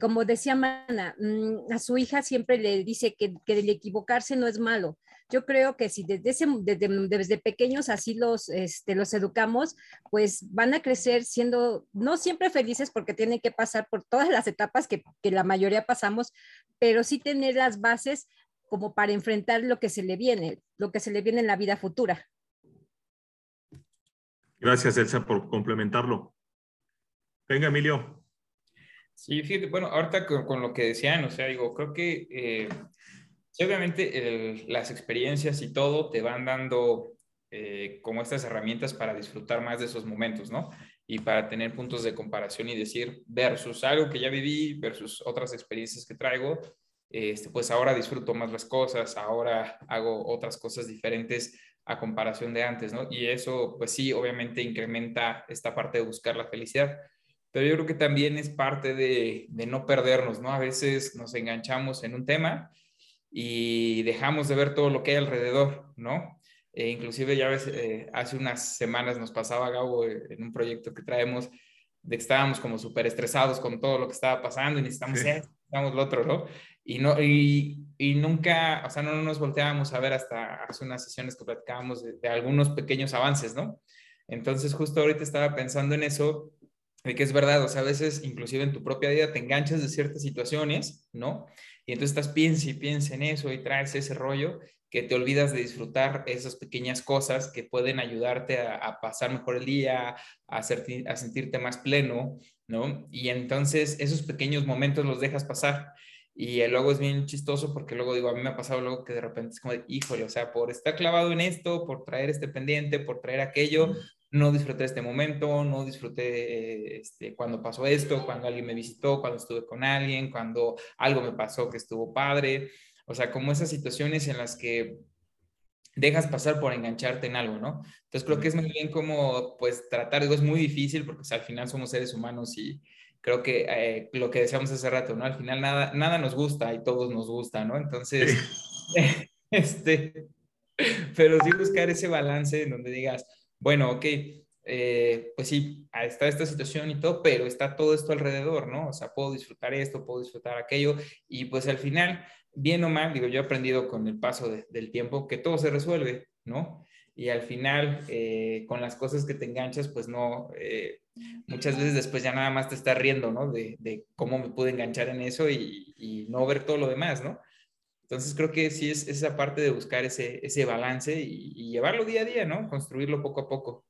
como decía Mana, mm, a su hija siempre le dice que, que, el equivocarse no es malo. Yo creo que si desde, desde, desde, pequeños así los, este, los educamos, pues van a crecer siendo no siempre felices porque tienen que pasar por todas las etapas que, que la mayoría pasamos, pero sí tener las bases como para enfrentar lo que se le viene, lo que se le viene en la vida futura. Gracias, Elsa, por complementarlo. Venga, Emilio. Sí, fíjate, bueno, ahorita con, lo que decían, o sea, digo, creo que eh, obviamente las experiencias y todo te van dando eh, como estas herramientas para disfrutar más de esos momentos, ¿no? Y para tener puntos de comparación y decir, versus algo que ya viví, versus otras experiencias que traigo, este, pues ahora disfruto más las cosas, ahora hago otras cosas diferentes a comparación de antes, ¿no? Y eso, pues sí, obviamente incrementa esta parte de buscar la felicidad pero yo creo que también es parte de, no perdernos, ¿no? A veces nos enganchamos en un tema y dejamos de ver todo lo que hay alrededor, ¿no? E inclusive ya ves, eh, hace unas semanas nos pasaba Gabo eh, en un proyecto que traemos de que estábamos como súper estresados con todo lo que estaba pasando y necesitamos esto, necesitamos lo otro, ¿no? Y, no y, y, nunca, o sea, no nos volteábamos a ver hasta hace unas sesiones que platicábamos de, de algunos pequeños avances, ¿no? Entonces, justo ahorita estaba pensando en eso de que es verdad, o sea, a veces inclusive en tu propia vida te enganchas de ciertas situaciones, ¿no? Y entonces estás piensa y piensa en eso y traes ese rollo que te olvidas de disfrutar esas pequeñas cosas que pueden ayudarte a, pasar mejor el día, a, hacer, a sentirte más pleno, ¿no? Y entonces esos pequeños momentos los dejas pasar. Y luego es bien chistoso porque luego digo, a mí me ha pasado luego que de repente es como de, híjole, o sea, por estar clavado en esto, por traer este pendiente, por traer aquello, no disfruté este momento, no disfruté este, cuando pasó esto, cuando alguien me visitó, cuando estuve con alguien, cuando algo me pasó que estuvo padre. O sea, como esas situaciones en las que dejas pasar por engancharte en algo, ¿no? Entonces creo que es muy bien como, pues, tratar, digo, es muy difícil porque al final somos seres humanos y creo que eh, lo que decíamos hace rato, ¿no? Al final nada, nada nos gusta y todos nos gusta, ¿no? Entonces, este, pero sí buscar ese balance en donde digas, bueno, ok, eh, pues sí, está esta situación y todo, pero está todo esto alrededor, ¿no? O sea, puedo disfrutar esto, puedo disfrutar aquello, y pues al final, bien o mal, digo, yo he aprendido con el paso del tiempo que todo se resuelve, ¿no? Y al final, eh, con las cosas que te enganchas, pues no, eh, muchas veces después ya nada más te estás riendo, ¿no? De, cómo me pude enganchar en eso y, no ver todo lo demás, ¿no? Entonces creo que sí es esa parte de buscar ese, ese balance y, llevarlo día a día, ¿no? Construirlo poco a poco.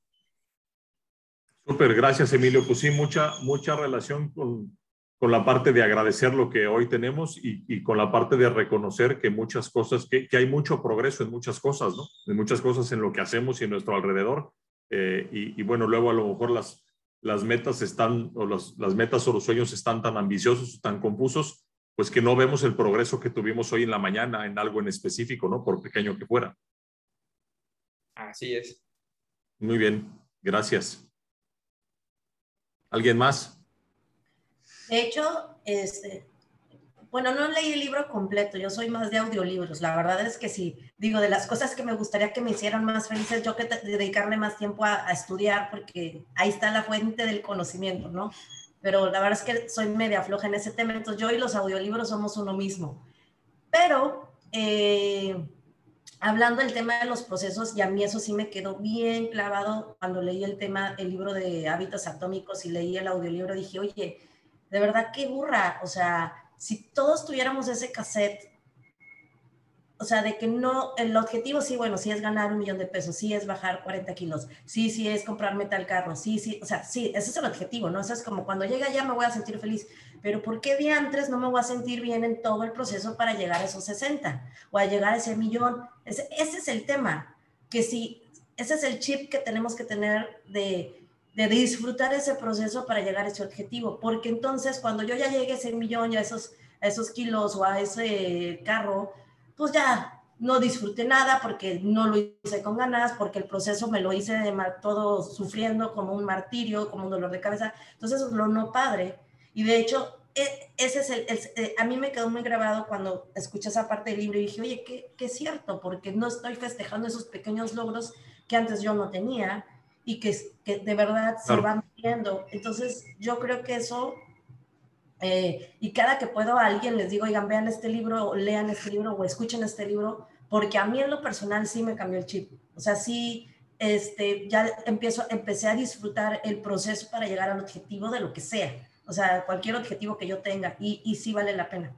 Súper, gracias Emilio. Pues sí, mucha, mucha relación con, con, la parte de agradecer lo que hoy tenemos y, y con la parte de reconocer que muchas cosas, que, que, hay mucho progreso en muchas cosas, ¿no? En muchas cosas en lo que hacemos y en nuestro alrededor. Eh, y, y, bueno, luego a lo mejor las, las metas están, o los, las metas o los sueños están tan ambiciosos, tan confusos, pues que no vemos el progreso que tuvimos hoy en la mañana en algo en específico, ¿no? Por pequeño que fuera. Así es. Muy bien, gracias. ¿Alguien más? De hecho, este, bueno, no leí el libro completo, yo soy más de audiolibros. La verdad es que sí, digo, de las cosas que me gustaría que me hicieran más felices, yo que dedicarle más tiempo a, a estudiar, porque ahí está la fuente del conocimiento, ¿no? Pero la verdad es que soy media floja en ese tema, entonces yo y los audiolibros somos uno mismo. Pero eh, hablando del tema de los procesos, y a mí eso sí me quedó bien clavado cuando leí el tema, el libro de hábitos atómicos y leí el audiolibro, dije, oye, de verdad qué burra, o sea, si todos tuviéramos ese cassette o sea, de que no, el objetivo sí, bueno, sí es ganar un millón de pesos, sí es bajar 40 kilos, sí, sí es comprarme tal carro, sí, sí, o sea, sí, ese es el objetivo, ¿no? Es como cuando llega allá me voy a sentir feliz, pero ¿por qué antes no me voy a sentir bien en todo el proceso para llegar a esos 60 o a llegar a ese millón? Ese, es el tema, que si, ese es el chip que tenemos que tener de, de disfrutar ese proceso para llegar a ese objetivo, porque entonces cuando yo ya llegue a ese millón, ya a esos, a esos kilos o a ese carro, pues ya no disfruté nada porque no lo hice con ganas, porque el proceso me lo hice de todo sufriendo como un martirio, como un dolor de cabeza. Entonces, eso es lo no padre. Y de hecho, e, ese es el, eh, a mí me quedó muy grabado cuando escuché esa parte del libro y dije, oye, qué, qué cierto, porque no estoy festejando esos pequeños logros que antes yo no tenía y que, que de verdad se van viendo. Entonces, yo creo que eso eh, y cada que puedo a alguien les digo, oigan, vean este libro, o lean este libro, o escuchen este libro, porque a mí en lo personal sí me cambió el chip. O sea, sí, este, ya empiezo, empecé a disfrutar el proceso para llegar al objetivo de lo que sea. O sea, cualquier objetivo que yo tenga, y, y sí vale la pena.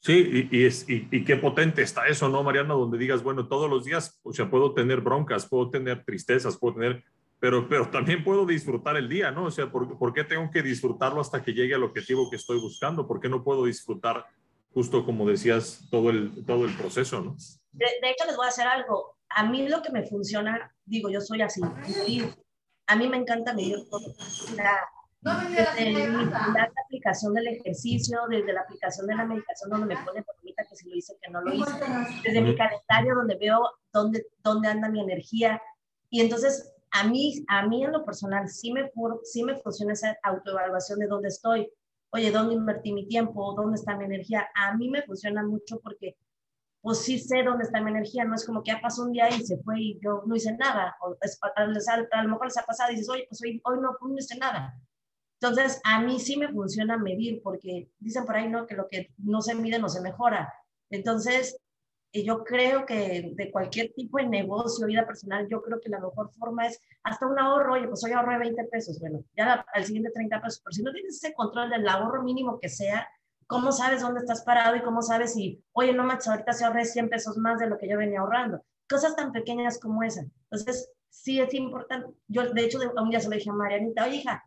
Sí, y, es, y, y, qué potente está eso, ¿no, Mariana? Donde digas, bueno, todos los días, o sea, puedo tener broncas, puedo tener tristezas, puedo tener pero, pero también puedo disfrutar el día, ¿no? O sea, ¿por, ¿por, qué tengo que disfrutarlo hasta que llegue al objetivo que estoy buscando? ¿Por qué no puedo disfrutar, justo como decías, todo el, todo el proceso, ¿no? De, hecho, les voy a hacer algo. A mí lo que me funciona, digo, yo soy así, a mí me encanta medir todo. La, desde la aplicación del ejercicio, desde la aplicación de la medicación donde me pone bonita que si lo hice, que no lo hice, desde mi calendario donde veo dónde, dónde anda mi energía. Y entonces a mí, a mí en lo personal sí me, sí me funciona esa autoevaluación de dónde estoy. Oye, ¿dónde invertí mi tiempo? ¿Dónde está mi energía? A mí me funciona mucho porque pues sí sé dónde está mi energía, no es como que ya pasó un día y se fue y yo no hice nada, o a, lo mejor les ha pasado y dices, oye, pues hoy, hoy no, no hice nada. Entonces, a mí sí me funciona medir, porque dicen por ahí, ¿no? Que lo que no se mide no se mejora. Entonces, y yo creo que de cualquier tipo de negocio, vida personal, yo creo que la mejor forma es hasta un ahorro, oye, pues hoy ahorré 20 pesos, bueno, ya al siguiente 30 pesos, pero si no tienes ese control del ahorro mínimo que sea, ¿cómo sabes dónde estás parado y cómo sabes si, oye, no manches, ahorita se ahorré 100 pesos más de lo que yo venía ahorrando? Cosas tan pequeñas como esa. Entonces, sí es importante. Yo, de hecho, un día se lo dije a Marianita, oye, hija,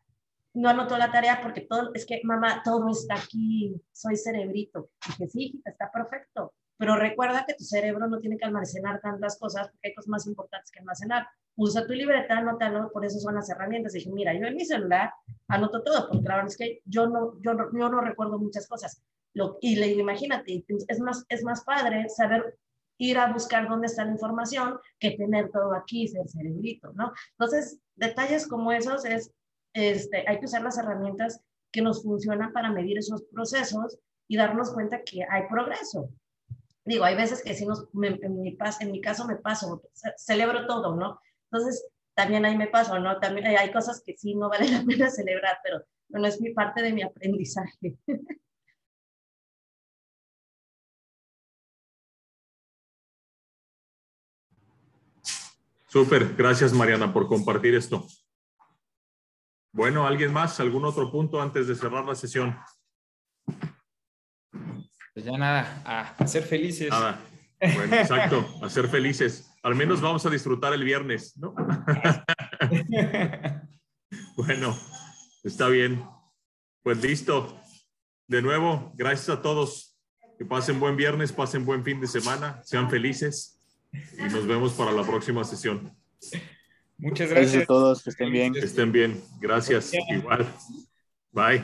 no anotó la tarea porque todo, es que mamá, todo está aquí, soy cerebrito. Dije, sí, está perfecto, pero recuerda que tu cerebro no tiene que almacenar tantas cosas porque hay cosas más importantes que almacenar. Usa tu libreta, anótalo, por eso son las herramientas. Dije, mira, yo en mi celular anoto todo, porque la verdad es que yo no, yo no, yo no recuerdo muchas cosas. Lo, y le imagínate, es más, es más padre saber ir a buscar dónde está la información que tener todo aquí, ser cerebrito, ¿no? Entonces, detalles como esos es este, hay que usar las herramientas que nos funcionan para medir esos procesos y darnos cuenta que hay progreso. Digo, hay veces que si nos, en, mi caso me paso, celebro todo, ¿no? Entonces, también ahí me paso, ¿no? También hay cosas que sí no vale la pena celebrar, pero no es mi parte de mi aprendizaje. Súper, gracias Mariana por compartir esto. Bueno, ¿alguien más? ¿Algún otro punto antes de cerrar la sesión? Pues ya nada, a ser felices. Nada. Bueno, exacto, a ser felices. Al menos vamos a disfrutar el viernes, ¿no? bueno, está bien. Pues listo. De nuevo, gracias a todos. Que pasen buen viernes, pasen buen fin de semana, sean felices y nos vemos para la próxima sesión. Muchas gracias. a todos, que estén bien. Que estén bien. Gracias. Igual. Bye.